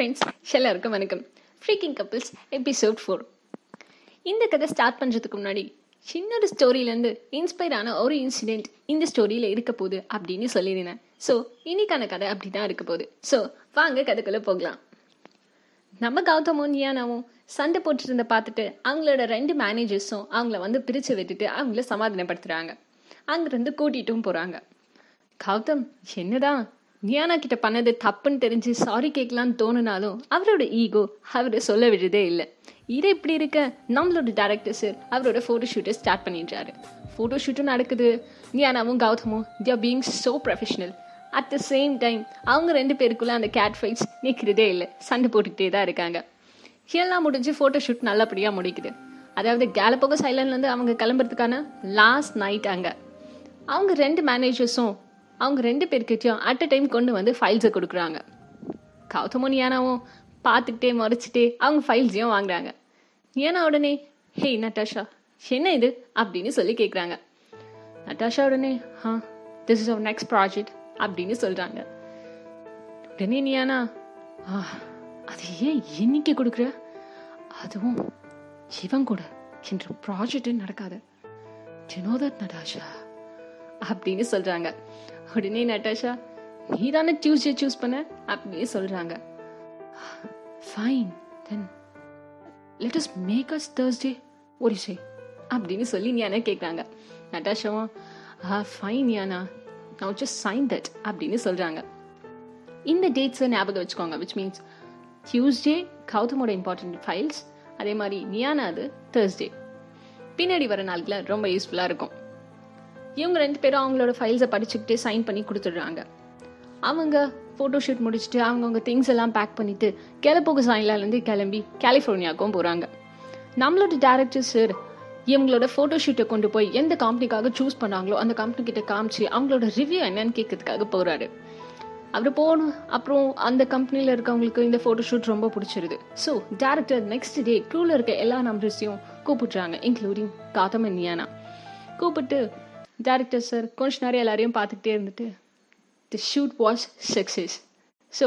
Friends எல்லாருக்கும் வணக்கம். Freaking couples episode four இந்த கதை ஸ்டார்ட் பண்ணுறதுக்கு முன்னாடி சின்ன ஒரு ஸ்டோரியிலேருந்து இன்ஸ்பயர் ஆன ஒரு இன்சிடெண்ட் இந்த ஸ்டோரியில் இருக்க போகுது அப்படின்னு சொல்லியிருந்தேன் ஸோ இன்னைக்கான கதை அப்படி தான் இருக்க போகுது. ஸோ வாங்க கதைக்குள்ளே போகலாம். நம்ம கௌதமும் நியானாவும் சண்டை போட்டுட்டு இருந்த பார்த்துட்டு அவங்களோட ரெண்டு மேனேஜர்ஸும் அவங்கள வந்து பிரித்து விட்டுட்டு அவங்கள சமாதானப்படுத்துகிறாங்க அங்கேருந்து கூட்டிட்டும் போகிறாங்க கௌதம் என்னதான் நியானா கிட்ட பண்ணது தப்புன்னு தெரிஞ்சு சாரி கேட்கலான்னு தோணுனாலும் அவரோட ஈகோ அவரை சொல்ல விடுறதே இல்லை. இது இப்படி இருக்க நம்மளோட டேரக்டர் சார் அவரோட ஃபோட்டோ ஷூட்டை ஸ்டார்ட் பண்ணிடுறாரு. ஃபோட்டோ ஷூட்டும் நடக்குது. நியானாவும் கௌதமும் they are being so professional at the same time அவங்க ரெண்டு பேருக்குள்ளே அந்த கேட் ஃபைட்ஸ் நிற்கிறதே இல்லை. சண்டை போட்டுக்கிட்டே தான் இருக்காங்க. எல்லாம் முடிஞ்சு ஃபோட்டோ ஷூட் நல்லபடியாக முடிக்குது. அதாவது கேலப்போகஸ் ஐலாண்ட்லேருந்து அவங்க கிளம்புறதுக்கான லாஸ்ட் நைட் அங்கே. அவங்க ரெண்டு மேனேஜர்ஸும் அவங்க ரெண்டு பேர்கிட்டயும் அட் அ டைம் கொண்டு வந்து ஃபைல்ஸை கொடுக்குறாங்க. கௌதமும் ஏனாவும் பார்த்துக்கிட்டே முறைச்சிட்டே அவங்க ஃபைல்ஸையும் வாங்குறாங்க. ஏன்னா உடனே ஹே நட்டாஷா என்ன இது? அப்படின்னு சொல்லி கேட்குறாங்க நட்டாஷா உடனே ஹா this is our next project அப்படின்னு சொல்கிறாங்க உடனே நீயானா ஆ அது ஏன் இன்னைக்கு கொடுக்குற? அதுவும் இவன் கூட என்ற ப்ராஜெக்ட் நடக்காது. You that Natasha? அப்படின்னு சொல்றாங்க. உடனே நட்டாஷா நீ தானே டியூஸ்டே சூஸ் பண்ண? அப்படின்னு சொல்றாங்க. Fine then let us make us Thursday ஒரு சே அப்படின்னு சொல்லி நீ என்ன கேட்குறாங்க நட்டாஷாவும் ஆ ஃபைன் யானா நான் ஜஸ்ட் சைன் தட் அப்படின்னு சொல்கிறாங்க இந்த டேட்ஸை ஞாபகம் வச்சுக்கோங்க விச் மீன்ஸ் டியூஸ்டே கௌதமோட இம்பார்ட்டன்ட் ஃபைல்ஸ் அதே மாதிரி நியானா அது தேர்ஸ்டே பின்னாடி வர நாட்களை ரொம்ப யூஸ்ஃபுல்லாக இருக்கும். இவங்க ரெண்டு பேரும் அவங்களோட ஃபைல்ஸை படிச்சுக்கிட்டே சைன் பண்ணி கொடுத்துடுறாங்க. அவங்க ஃபோட்டோ ஷூட் முடிச்சுட்டு அவங்கவுங்க திங்ஸ் எல்லாம் பேக் பண்ணிவிட்டு கிளப்போக சாயலாலேருந்து கிளம்பி கலிஃபோர்னியாவுக்கும் போகிறாங்க நம்மளோட டேரக்டர் சார் இவங்களோட ஃபோட்டோ ஷூட்டை கொண்டு போய் எந்த கம்பெனிக்காக சூஸ் பண்ணாங்களோ அந்த கம்பெனி கிட்ட காமிச்சு அவங்களோட ரிவ்யூ என்னன்னு கேட்கறதுக்காக போகிறாரு அவர் போகணும் அப்புறம் அந்த கம்பெனியில் இருக்கவங்களுக்கு இந்த ஃபோட்டோ ஷூட் ரொம்ப பிடிச்சிருது. ஸோ டேரக்டர் நெக்ஸ்ட் டே க்ரூவில் இருக்க எல்லா நம்பர்ஸையும் கூப்பிட்றாங்க இன்க்ளூடிங் காதம் நியானா. கூப்பிட்டு டேரக்டர் சார் கொஞ்ச நேரம் எல்லாரையும் பார்த்துக்கிட்டே இருந்துட்டு. The shoot was success so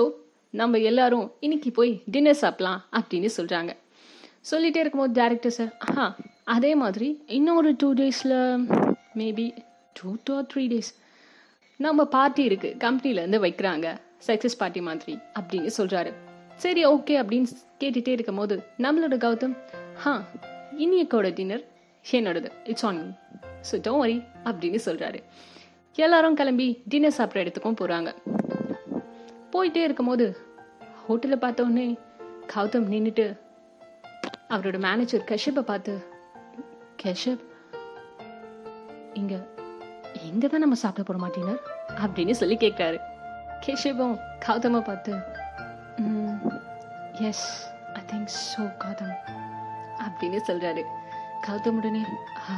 நம்ம எல்லாரும் இன்னைக்கு போய் டின்னர் சாப்பிட்லாம் அப்படின்னு சொல்கிறாங்க சொல்லிகிட்டே இருக்கும்போது டேரக்டர் சார் ஆஹா அதே மாதிரி இன்னொரு டூ டேஸில் maybe two two three days நம்ம பார்ட்டி இருக்குது கம்பெனிலேருந்து வைக்கிறாங்க. சக்ஸஸ் பார்ட்டி மாதிரி அப்படின்னு சொல்கிறாரு சரி ஓகே அப்படின்னு கேட்டுகிட்டே இருக்கும் போது நம்மளோட கௌதம் ஹா இன்னைக்கோட டின்னர் என்னோடது. It's on me so don't worry அப்படின்னு சொல்கிறாரு எல்லாரும் கிளம்பி டின்னர் சாப்பிட்ற இடத்துக்கும் போகிறாங்க போயிட்டே இருக்கும்போது ஹோட்டலில் பார்த்த உடனே கௌதம் நின்றுட்டு அவரோட மேனேஜர் கஷ்யப்பை பார்த்து கஷ்யப் இங்கே எங்கே தான் நம்ம சாப்பிட போட மாட்டீங்க அப்படின்னு சொல்லி கேட்குறாரு கேஷபம் கௌதமை பார்த்து yes I think so Gautham அப்படின்னு சொல்கிறாரு கௌதம் உடனே ஆ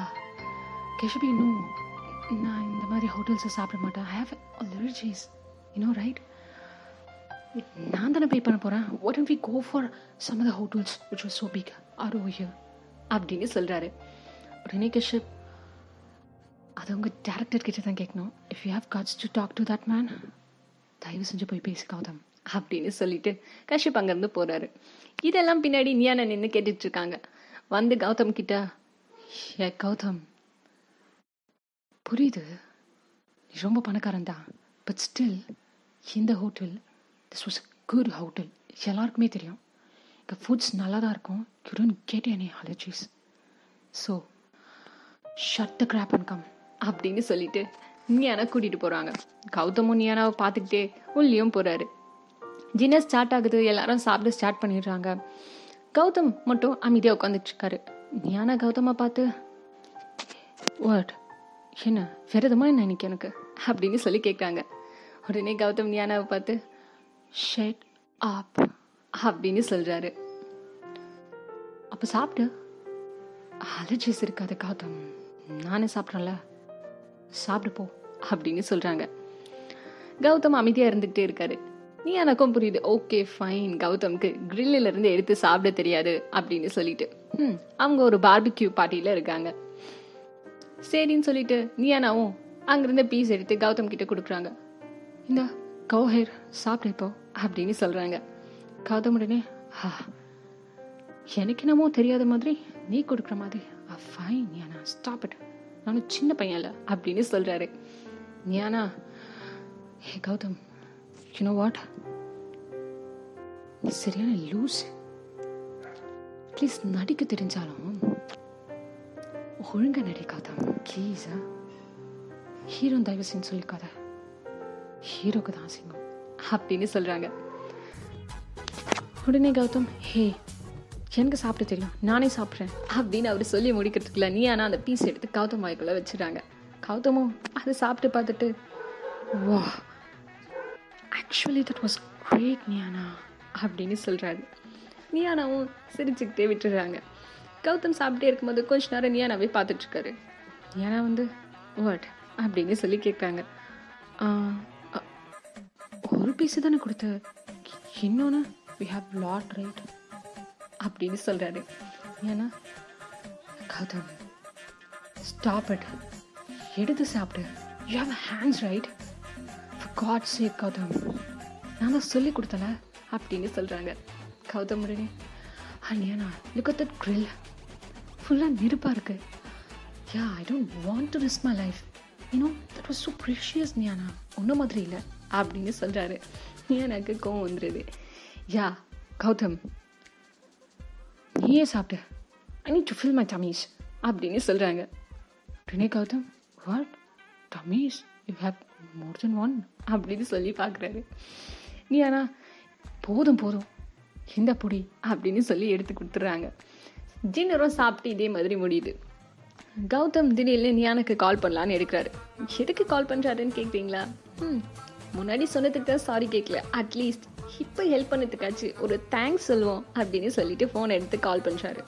கெஷபி இன்னும் நான் இந்த மாதிரி ஹோட்டல்ஸை சாப்பிட மாட்டேன். I have allergies you know right நான் தானே பே பண்ண போகிறேன் what we go for some of the hotels which was so big are oh here அப்படின்னு சொல்கிறாரு உடனே கேஷப் அது உங்கள் டேரக்டர் கிட்ட தான் கேட்கணும். If you have guts to talk to that man தயவு செஞ்சு போய் பேசி கௌதம் அப்படின்னு சொல்லிட்டு கஷ்யப் அங்கேருந்து போகிறாரு இதெல்லாம் பின்னாடி நியானா நின்று கேட்டுட்ருக்காங்க வந்து கௌதம் கிட்ட ஏ கௌதம் புரியுது. நீ ரொம்ப பணக்காரன் தான். பட் ஸ்டில் இந்த hotel this was good hotel எல்லாருக்குமே தெரியும். இங்கே ஃபுட்ஸ் நல்லா தான் இருக்கும். You don't get any allergies so shut the crap and come அப்படின்னு சொல்லிட்டு நியானா கூட்டிகிட்டு போகிறாங்க கௌதமும் நியானாவை பார்த்துக்கிட்டே உள்ளேயும் போகிறாரு டின்னர் ஸ்டார்ட் ஆகுது. எல்லாரும் சாப்பிட ஸ்டார்ட் பண்ணிடுறாங்க. கௌதம் மட்டும் அமைதியாக உட்காந்துட்டு இருக்காரு. நியானா கௌதமாக பார்த்து வாட் என்ன விரதமா என்ன இன்னைக்கு எனக்கு? அப்படின்னு சொல்லி கேட்குறாங்க உடனே கௌதம் ஞானாவை பார்த்து ஷெட் ஆப் அப்படின்னு சொல்கிறாரு அப்போ சாப்பிட்டு அலர்ஜிஸ் இருக்காது கௌதம். நானே சாப்பிட்றேன்ல. சாப்பிடு போ அப்படின்னு சொல்கிறாங்க கௌதம் அமைதியாக இருந்துக்கிட்டே இருக்காரு. நீ எனக்கும் புரியுது. ஓகே ஃபைன் கௌதம்க்கு கிரில்லில் இருந்து எடுத்து சாப்பிட தெரியாது அப்படின்னு சொல்லிட்டு. ம் அவங்க ஒரு பார்பிக்யூ பார்ட்டியில் இருக்காங்க. சரின்னு சொல்லிட்டு நீயானாவும் அங்கிருந்த பீஸ் எடுத்து கௌதம் கிட்ட கொடுக்குறாங்க. இந்த கௌஹேர் சாப்பிடு இப்போ அப்படின்னு சொல்கிறாங்க கௌதம் உடனே "ஆ, எனக்கு என்னமோ தெரியாத மாதிரி நீ கொடுக்குற மாதிரி. ஃபைன் நியானா ஸ்டாப் இட் நானும் சின்ன பையன் இல்லை அப்படின்னு சொல்கிறாரு Niyana hey Gautham you know what சரியான லூஸ் ப்ளீஸ் நடிக்க தெரிஞ்சாலும் ஒழுங்க நடி ப்ளீஸா ஹீரோ தயவு செஞ்சு சொல்லிக்காத. ஹீரோக்கு தான் அசிங்கம். அப்படின்னு சொல்கிறாங்க உடனே கௌதம் ஹே எனக்கு சாப்பிட தெரியும். நானே சாப்பிட்றேன். அப்படின்னு அவர் சொல்லி முடிக்கிறதுக்குள்ள நீ ஆனால் அந்த பீஸ் எடுத்து கௌதம் வாய்க்குள்ளே வச்சுட்டாங்க கௌதமும் அதை சாப்பிட்டு பார்த்துட்டு வா actually that was great Niyana அப்படின்னு சொல்கிறாரு நியானாவும் சிரிச்சுக்கிட்டே விட்டுறாங்க கௌதம் சாப்பிட்டே இருக்கும்போது கொஞ்ச நேரம் நியானாவே பார்த்துட்ருக்காரு. ஏன்னா வந்து வாட் அப்படின்னு சொல்லி கேட்குறாங்க. ஒரு பீஸு தானே கொடுத்த இன்னொன்று வி ஹாவ் லாட் ரைட் அப்படின்னு சொல்கிறாரு ஏன்னா கௌதம் ஸ்டாப் இட் எடுத்து சாப்பிடு. You have hands right god say Gautham. நான் தான் சொல்லி கொடுத்தல அப்படின்னு சொல்கிறாங்க கௌதம் உடனே அண்ணியானா லுக் அட் தட் க்ரில் ஃபுல்லாக நெருப்பாக இருக்கு. Yeah I don't want to risk my life you know that was so precious ஞானா ஒன்றும் மாதிரி இல்லை அப்படின்னு சொல்கிறாரு எனக்கு கோவம் வந்துடுது யா கௌதம் நீயே சாப்பிட்டு I need to fill my tummies அப்படின்னு சொல்கிறாங்க உடனே Gautham what tummies you have more than one அப்படின்னு சொல்லி பார்க்குறாரு நீ ஆனால் போதும் போதும். இந்த பொடி அப்படின்னு சொல்லி எடுத்து கொடுத்துட்றாங்க. டின்னரும் சாப்பிட்டு இதே மாதிரி முடியுது. கௌதம் திடீர்னு நியானுக்கு கால் பண்ணலான்னு எடுக்கிறாரு. எதுக்கு கால் பண்ணுறாருன்னு கேட்குறீங்களா ம் முன்னாடி சொன்னதுக்கு தான் சாரி கேட்கல அட்லீஸ்ட் இப்போ ஹெல்ப் பண்ணதுக்காச்சு ஒரு தேங்க்ஸ் சொல்லுவோம் அப்படின்னு சொல்லிட்டு ஃபோன் எடுத்து கால் பண்ணுறாரு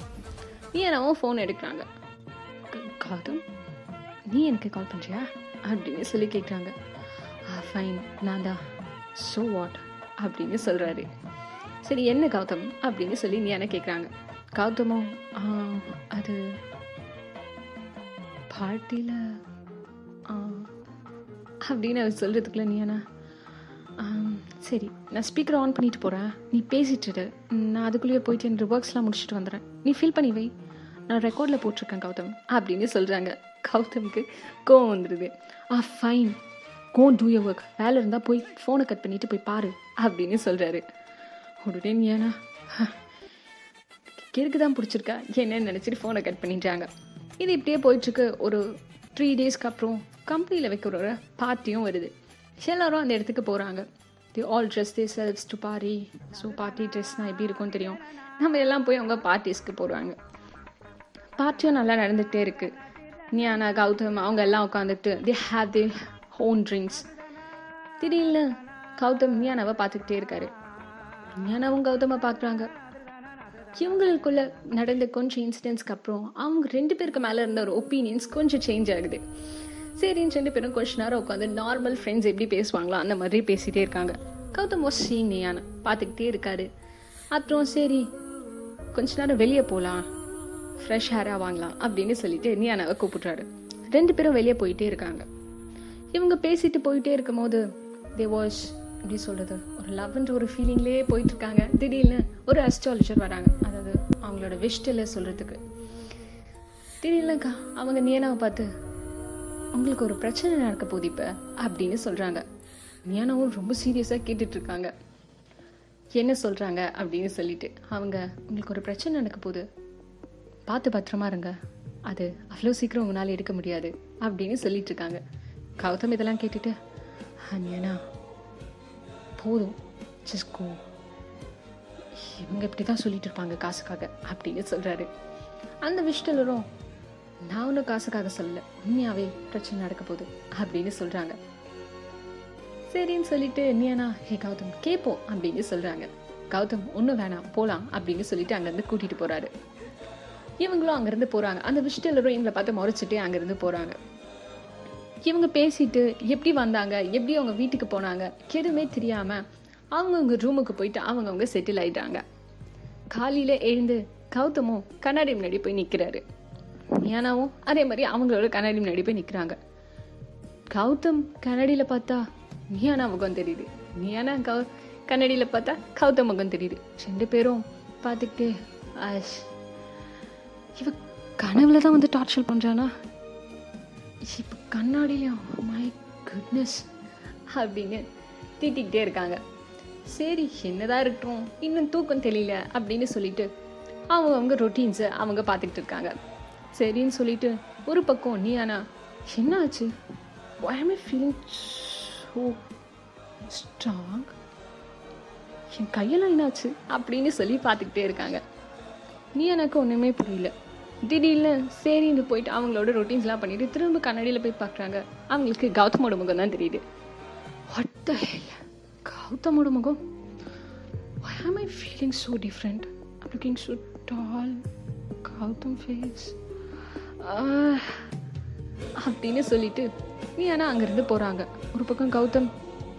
நியானாவும் ஃபோன் எடுக்கிறாங்க. கௌதம் நீ எனக்கு கால் பண்ணுறியா அப்படின்னு சொல்லி கேட்குறாங்க ஃபைன் நான் தான். ஸோ வாட் அப்படின்னு சொல்கிறாரு சரி என்ன கௌதம்? அப்படின்னு சொல்லி நீ என்ன கேட்குறாங்க கௌதமோ "ஆ, அது பார்ட்டியில் அப்படின்னு அவர் சொல்கிறதுக்குள்ள நீ அண்ணா சரி நான் ஸ்பீக்கர் ஆன் பண்ணிட்டு போகிறேன் நீ பேசிட்டுரு நான் அதுக்குள்ளேயே போயிட்டு என் ஒர்க்ஸ்லாம் முடிச்சுட்டு வந்துடுறேன். நீ ஃபீல் பண்ணி வை. நான் ரெக்கார்டில் போட்டிருக்கேன் கௌதம் அப்படின்னு சொல்கிறாங்க கௌதமுக்கு கோவம் வந்துடுது ஆ fine go to your work வேலை இருந்தால் போய் ஃபோனை கட் பண்ணிவிட்டு போய் பாரு அப்படின்னு சொல்கிறாரு உடனே நீ ஏன்னா கிறுக்கு தான் பிடிச்சிருக்கா? என்னன்னு நினச்சிட்டு ஃபோனை கட் பண்ணிட்டாங்க. இது இப்படியே போயிட்டுருக்கு. ஒரு த்ரீ டேஸ்க்கு அப்புறம் கம்பெனியில் வைக்கிற ஒரு பார்ட்டியும் வருது. எல்லாரும் அந்த இடத்துக்கு போகிறாங்க the all dress they sells to party so party ட்ரெஸ்னால் எப்படி இருக்கும்னு தெரியும். நம்ம எல்லாம் போய் அவங்க பார்ட்டிஸ்க்கு போகிறாங்க பார்ட்டியும் நல்லா நடந்துகிட்டே இருக்குது நியானா கௌதம் அவங்க எல்லாம் உட்காந்துட்டு தி ஹேவ் தி ஹோன் ட்ரிங்க்ஸ் திடீர்னு கௌதம் நியானாவை பார்த்துக்கிட்டே இருக்காரு. நியானாவும் கௌதமை பார்க்குறாங்க. இவங்களுக்குள்ள நடந்த கொஞ்சம் இன்சிடென்ட்ஸ்க்கு அப்புறம் அவங்க ரெண்டு பேருக்கு மேலே இருந்த ஒரு ஒப்பீனியன்ஸ் கொஞ்சம் சேஞ்ச் ஆகுது. சரின்னு ரெண்டு பேரும் கொஞ்ச நேரம் உட்காந்து நார்மல் ஃப்ரெண்ட்ஸ் எப்படி பேசுவாங்களோ அந்த மாதிரி பேசிகிட்டே இருக்காங்க. கௌதம் வாஸ் சீனியான பார்த்துக்கிட்டே இருக்காரு. அப்புறம் சரி கொஞ்ச நேரம் வெளியே போகலாம் ஃப்ரெஷ் ஹேராக வாங்கலாம் அப்படின்னு சொல்லிட்டு நியானாவை கூப்பிட்றாரு. ரெண்டு பேரும் வெளியே போயிட்டே இருக்காங்க. இவங்க பேசிட்டு போயிட்டே இருக்கும்போது தே வாஸ் எப்படி சொல்கிறது ஒரு லவ்ன்ற ஒரு ஃபீலிங்லேயே போயிட்டுருக்காங்க. திடீர்னு ஒரு அஸ்ட்ராலஜர் வராங்க. அதாவது அவங்களோட விஷட்டில் சொல்கிறதுக்கு திடீர்னுக்கா அவங்க நியானாவை பார்த்து உங்களுக்கு ஒரு பிரச்சனை நடக்க போகுது இப்போ அப்படின்னு சொல்கிறாங்க நியானாவும் ரொம்ப சீரியஸாக கேட்டுட்ருக்காங்க என்ன சொல்கிறாங்க அப்படின்னு சொல்லிட்டு அவங்க உங்களுக்கு ஒரு பிரச்சனை நடக்க போகுது. பார்த்து பத்திரமா இருங்க. அது அவ்வளோ சீக்கிரம் உங்களால் எடுக்க முடியாது அப்படின்னு சொல்லிட்டு இருக்காங்க கௌதம் இதெல்லாம் கேட்டுட்டு அண்ணா போதும். ஜஸ்ட் கோ இவங்க இப்படி தான் சொல்லிட்டு இருப்பாங்க காசுக்காக அப்படின்னு சொல்கிறாரு அந்த விஷயத்திலும் நான் ஒன்றும் காசுக்காக சொல்லல. உண்மையாவே பிரச்சனை நடக்க போகுது அப்படின்னு சொல்கிறாங்க சரின்னு சொல்லிட்டு நீனா ஹே கௌதம் கேட்போம் அப்படின்னு சொல்கிறாங்க கௌதம் ஒன்றும் வேணாம் போகலாம் அப்படின்னு சொல்லிட்டு அங்கேருந்து கூட்டிகிட்டு போகிறாரு இவங்களும் அங்கேருந்து போகிறாங்க அந்த விஷயத்திலரும் இவங்களை பார்த்து முறைச்சிட்டு அங்கேருந்து போகிறாங்க இவங்க பேசிட்டு எப்படி வந்தாங்க எப்படி அவங்க வீட்டுக்கு போனாங்க எதுவுமே தெரியாமல் அவங்கவுங்க ரூமுக்கு போயிட்டு அவங்கவுங்க செட்டில் ஆயிட்டாங்க. காலையில் எழுந்து கௌதமும் கண்ணாடி முன்னாடி போய் நிற்கிறாரு நியானாவும் அதே மாதிரி அவங்களோட கண்ணாடி முன்னாடி போய் நிற்கிறாங்க கௌதம் கண்ணாடியில் பார்த்தா மியானா முகம் தெரியுது. மியானா கௌ கண்ணாடியில் பார்த்தா கௌதம் முகம் தெரியுது. ரெண்டு பேரும் பார்த்துக்கிட்டு ஆஷ் இவ கனவுல தான் வந்து டார்ச்சர் பண்ணுறானா இப்போ கண்ணாடியிலையும் மை குட்னஸ் அப்படின்னு திட்டிக்கிட்டே இருக்காங்க. சரி என்னதான் இருக்கட்டும் இன்னும் தூக்கம் தெரியல அப்படின்னு சொல்லிட்டு அவங்க அவங்க ரொட்டீன்ஸை அவங்க பார்த்துக்கிட்டு இருக்காங்க. சரின்னு சொல்லிட்டு ஒரு பக்கம் நீ ஆனா என்ன ஆச்சு why am ஸ்ட்ராங் என் கையெல்லாம் என்னாச்சு? அப்படின்னு சொல்லி பார்த்துக்கிட்டே இருக்காங்க. நீ எனக்கு ஒன்றுமே புரியல. திடீர்னு சரின்னு போயிட்டு அவங்களோட ரொட்டீன்ஸ்லாம் பண்ணிட்டு திரும்ப கண்ணாடியில் போய் பார்க்குறாங்க. அவங்களுக்கு கௌதமோட முகம் தான் தெரியுது. வாட் கௌதமோட முகம்? I am I feeling so different I'm looking so tall. Gautham face அப்படின்னு சொல்லிட்டு நீ ஆனால் அங்கேருந்து போகிறாங்க ஒரு பக்கம் கௌதம்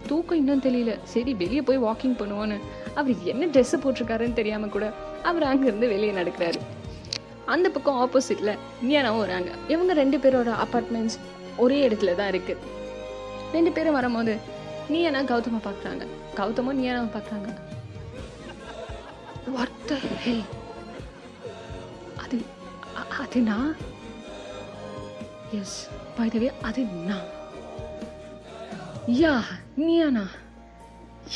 தூக்கம் இன்னும் தெரியல. சரி வெளியே போய் வாக்கிங் பண்ணுவோன்னு. அவர் என்ன ட்ரெஸ்ஸு போட்டிருக்காருன்னு தெரியாமல் கூட அவர் அங்கேருந்து வெளியே நடக்கிறாரு. அந்த பக்கம் ஆப்போசிட்ல நியானாவும் வராங்க. இவங்க ரெண்டு பேரோட அப்பார்ட்மெண்ட்ஸ் ஒரே இடத்துல தான் இருக்கு. ரெண்டு பேரும் வரும்போது நீயானா கௌதமை பார்க்குறாங்க கௌதமும் நீயானாவை பார்க்குறாங்க வாட் ஹெல் அது அது நான்? எஸ் பை அது நான். யா நீயானா.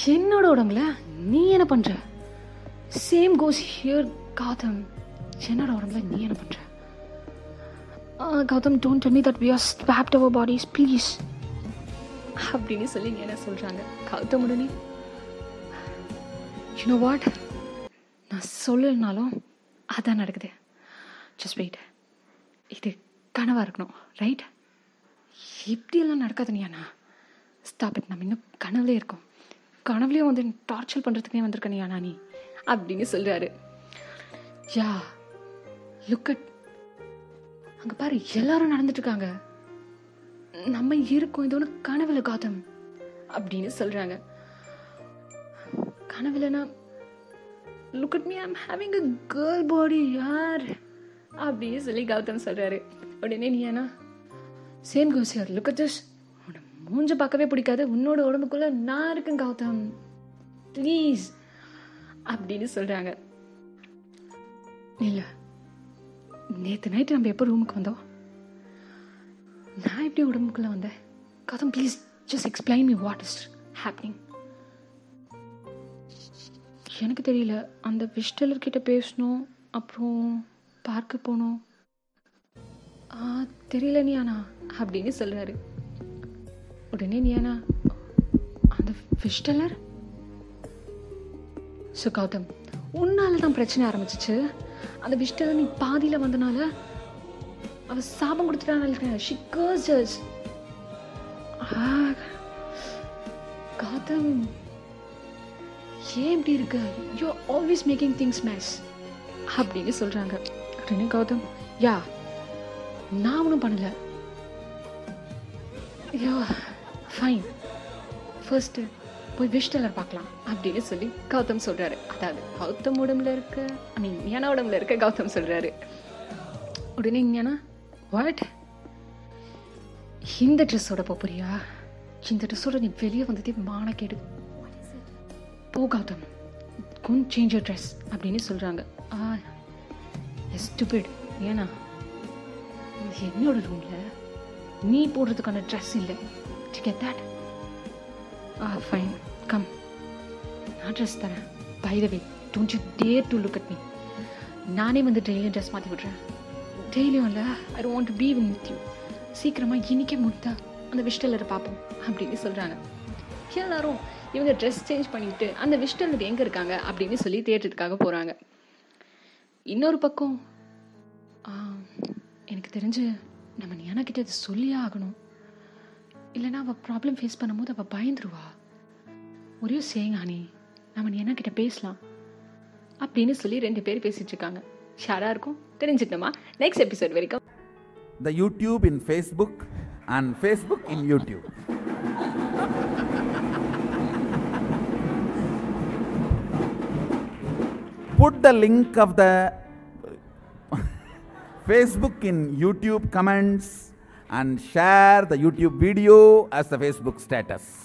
என்னோட உடம்புல நீ என்ன பண்ற? சேம் கோஸ் ஹியர் காதம். என்னோட உடம்புல நீ என்ன பண்ற? Uh, Gautham don't tell me that we are swapped our bodies please அப்படின்னு சொல்லி என்ன சொல்றாங்க. கௌதம் உடனே யூ நோ வாட் நான் சொல்லலைனாலும் அதான் நடக்குது. ஜஸ்ட் வெயிட் இது கனவாக இருக்கணும் ரைட் இப்படியெல்லாம் நடக்காது நீயாண்ணா ஸ்டாப் இட் நம்ம இன்னும் கனவுலே இருக்கோம். கனவுலேயும் வந்து டார்ச்சர் பண்ணுறதுக்கே வந்திருக்க நீயாண்ணா நீ? அப்படின்னு சொல்கிறாரு யா லுக் அட் அங்கே பாரு எல்லாரும் நடந்துட்டு இருக்காங்க நம்ம இருக்கோம் இது ஒன்று கனவுல கௌதம் அப்படின்னு சொல்கிறாங்க கனவுலனா look at me I'm having a girl body யார்? அப்படின்னு சொல்லி கௌதம் சொல்றாரு. உடனே நீ ஏன்னா சேம் கோஸ் யார் லுக் அட் திஸ் உன்னை மூஞ்ச பார்க்கவே பிடிக்காது. உன்னோட உடம்புக்குள்ள நான் இருக்கேன் கௌதம். ப்ளீஸ் அப்படின்னு சொல்றாங்க. இல்லை. நேற்று நைட்டு நம்ம எப்போ ரூமுக்கு வந்தோம்? நான் எப்படி உடம்புக்குள்ளே வந்தேன்? Gautham please just explain me what is happening எனக்கு தெரியல. அந்த விஷ் கிட்ட பேசணும் அப்புறம் பார்க்க போனோம் தெரியல நீயானா அப்படின்னு சொல்கிறாரு உடனே நீயானா அந்த விஷ் டெல்லர் ஸோ கௌதம் உன்னால தான் பிரச்சனை ஆரம்பிச்சிச்சு. அந்த விஷ் பாதியில் நீ பாதியில வந்தனால அவ சாபம் கொடுத்துட்டான் ஷி கர்ஸ் கௌதம் ஏன் இப்படி இருக்கு? You always making things mess அப்படின்னு சொல்றாங்க. அப்படின்னு கௌதம் யா நான் ஒன்றும் பண்ணல. ஐயோ ஃபைன் ஃபர்ஸ்ட் போய் விஷ் டெல்லர் பார்க்கலாம். அப்படின்னு சொல்லி கௌதம் சொல்றாரு. அதாவது கௌதம் உடம்புல இருக்க ஐ மீன் ஞான உடம்புல இருக்க கௌதம் சொல்றாரு. உடனே ஞானா வாட் இந்த ட்ரெஸ்ஸோட போறியா இந்த ட்ரெஸ்ஸோட நீ வெளியே வந்ததே மானக்கேடு போ கௌதம் குன் சேஞ்ச் ட்ரெஸ் அப்படின்னு சொல்கிறாங்க ஆ ஸ்டூபிட் ஏன்னா என்னோட ரூமில் நீ போடுறதுக்கான ட்ரெஸ் இல்லை. Get that ah fine come நான் ட்ரெஸ் தரேன். By the way don't you dare to look at me நானே வந்து டெய்லியும் ட்ரெஸ் மாற்றி விட்றேன். டெய்லியும் இல்லை. I don't to be with you சீக்கிரமாக இன்னிக்கே முடித்தா அந்த விஷ்டலரை பார்ப்போம் அப்படின்னு சொல்கிறாங்க எல்லாரும் இவங்க ட்ரெஸ் சேஞ்ச் பண்ணிட்டு அந்த விஷ்டலர் எங்கே இருக்காங்க அப்படின்னு சொல்லி தேட்டருக்காக போகிறாங்க இன்னொரு பக்கம் எனக்கு தெரிஞ்சு நம்ம நியானா கிட்ட இது சொல்லியே ஆகணும். இல்லைனா அவள் ப்ராப்ளம் ஃபேஸ் பண்ணும்போது அவள் பயந்துருவா. ஒரே சேங் ஹனி நம்ம நியானா கிட்ட பேசலாம். அப்படின்னு சொல்லி ரெண்டு பேர் பேசிட்டு இருக்காங்க ஷேராக இருக்கும் தெரிஞ்சுட்டோமா நெக்ஸ்ட் எபிசோட் வரைக்கும். The YouTube in Facebook and Facebook in YouTube Put the link of the Facebook in YouTube comments. And share the YouTube video as the Facebook status.